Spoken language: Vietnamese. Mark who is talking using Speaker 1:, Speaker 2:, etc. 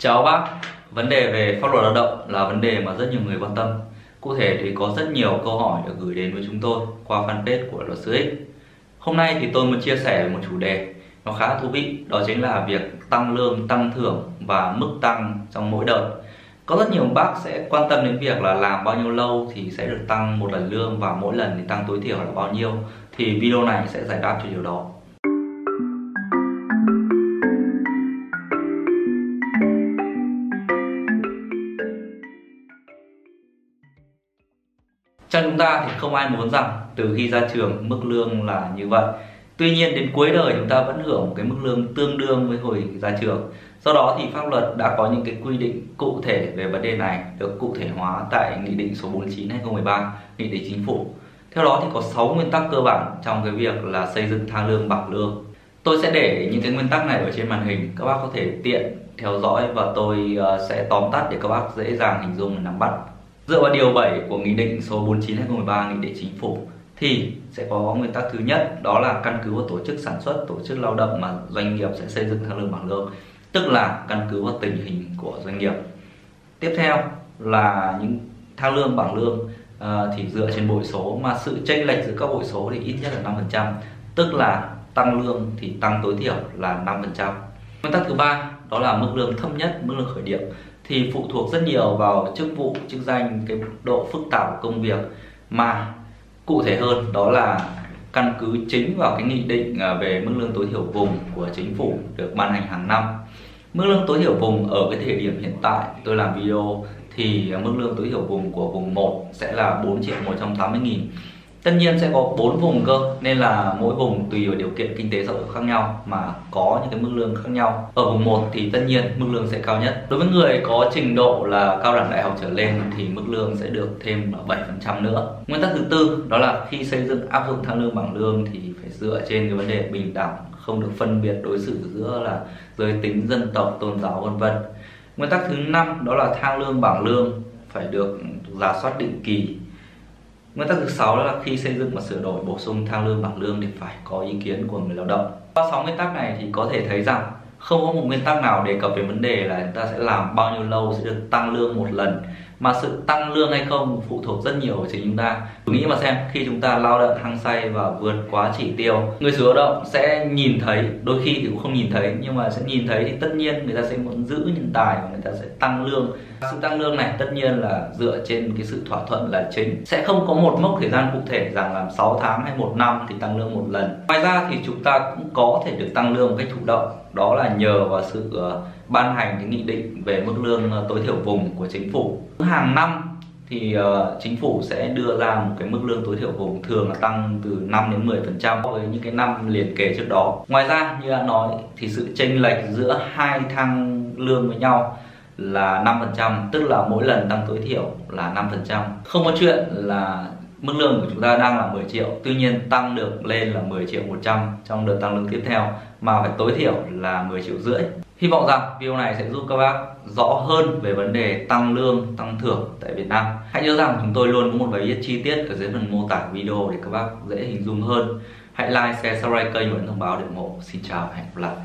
Speaker 1: Chào bác, vấn đề về pháp luật lao động là vấn đề mà rất nhiều người quan tâm. Cụ thể thì có rất nhiều câu hỏi được gửi đến với chúng tôi qua fanpage của luật sư X. Hôm nay thì tôi muốn chia sẻ một chủ đề nó khá thú vị, đó chính là việc tăng lương, tăng thưởng và mức tăng trong mỗi đợt. Có rất nhiều bác sẽ quan tâm đến việc là làm bao nhiêu lâu thì sẽ được tăng một lần lương và mỗi lần thì tăng tối thiểu là bao nhiêu. Thì video này sẽ giải đáp cho điều đó. Trong chúng ta thì không ai muốn rằng từ khi ra trường mức lương là như vậy. Tuy nhiên đến cuối đời chúng ta vẫn hưởng một cái mức lương tương đương với hồi ra trường. Do đó thì pháp luật đã có những cái quy định cụ thể về vấn đề này được cụ thể hóa tại Nghị định số 49 2013, Nghị định Chính phủ. Theo đó thì có 6 nguyên tắc cơ bản trong cái việc là xây dựng thang lương bảng lương. Tôi sẽ để những cái nguyên tắc này ở trên màn hình, các bác có thể tiện theo dõi và tôi ờ, sẽ tóm tắt để các bác dễ dàng hình dung và nắm bắt. Dựa vào điều 7 của Nghị định số 49 2013 Nghị định Chính phủ thì sẽ có nguyên tắc thứ nhất đó là căn cứ vào tổ chức sản xuất, tổ chức lao động mà doanh nghiệp sẽ xây dựng thang lương bảng lương, tức là căn cứ vào tình hình của doanh nghiệp. Tiếp theo là những thang lương bảng lương uh, thì dựa trên bội số mà sự chênh lệch giữa các bội số thì ít nhất là 5%, tức là tăng lương thì tăng tối thiểu là 5%. Nguyên tắc thứ ba đó là mức lương thấp nhất, mức lương khởi điểm thì phụ thuộc rất nhiều vào chức vụ, chức danh, cái độ phức tạp của công việc. Mà cụ thể hơn, đó là căn cứ chính vào cái nghị định à, về mức lương tối thiểu vùng của chính phủ được ban hành hàng năm. Mức lương tối thiểu vùng ở cái thời điểm hiện tại, tôi làm video thì mức lương tối thiểu vùng của vùng 1 sẽ là 4 triệu 180 nghìn tất nhiên sẽ có bốn vùng cơ, nên là mỗi vùng tùy vào điều kiện kinh tế xã hội khác nhau mà có những cái mức lương khác nhau. Ở vùng 1 thì tất nhiên mức lương sẽ cao nhất. Đối với người có trình độ là cao đẳng đại học trở lên thì mức lương sẽ được thêm 7% nữa. Nguyên tắc thứ tư đó là khi xây dựng áp dụng thang lương bảng lương thì phải dựa trên cái vấn đề bình đẳng, không được phân biệt đối xử giữa là giới tính, dân tộc, tôn giáo, vân vân. Nguyên tắc thứ năm đó là thang lương bảng lương phải được giả soát định kỳ. Nguyên tắc thứ sáu đó là khi xây dựng và sửa đổi bổ sung thang lương bảng lương thì phải có ý kiến của người lao động. Qua 6 nguyên tắc này thì có thể thấy rằng không có một nguyên tắc nào đề cập về vấn đề là chúng ta sẽ làm bao nhiêu lâu sẽ được tăng lương một lần mà sự tăng lương hay không phụ thuộc rất nhiều vào chính chúng ta. Cứ nghĩ mà xem khi chúng ta lao động hăng say và vượt quá chỉ tiêu người sử lao động sẽ nhìn thấy đôi khi thì cũng không nhìn thấy nhưng mà sẽ nhìn thấy thì tất nhiên người ta sẽ muốn giữ nhân tài và người ta sẽ tăng lương. Sự tăng lương này tất nhiên là dựa trên cái sự thỏa thuận là chính. Sẽ không có một mốc thời gian cụ thể rằng là 6 tháng hay một năm thì tăng lương một lần. Ngoài ra thì chúng ta cũng có thể được tăng lương một cách thụ động đó là nhờ vào sự uh, ban hành cái nghị định về mức lương ờ, tối thiểu vùng của chính phủ. Hàng năm thì ờ, chính phủ sẽ đưa ra một cái mức lương tối thiểu vùng thường là tăng từ 5 đến 10 phần trăm với những cái năm liền kề trước đó. Ngoài ra, như đã nói, thì sự chênh lệch giữa hai thang lương với nhau là 5% tức là mỗi lần tăng tối thiểu là 5% không có chuyện là mức lương của chúng ta đang là 10 triệu, tuy nhiên tăng được lên là 10 triệu 100 trong đợt tăng lương tiếp theo, mà phải tối thiểu là 10 triệu rưỡi hy vọng rằng video này sẽ giúp các bác rõ hơn về vấn đề tăng lương, tăng thưởng tại Việt Nam. Hãy nhớ rằng chúng tôi luôn có một bài viết chi tiết ở dưới phần mô tả video để các bác dễ hình dung hơn. Hãy like, share, subscribe kênh và ấn thông báo để ủng hộ. Xin chào và hẹn gặp lại.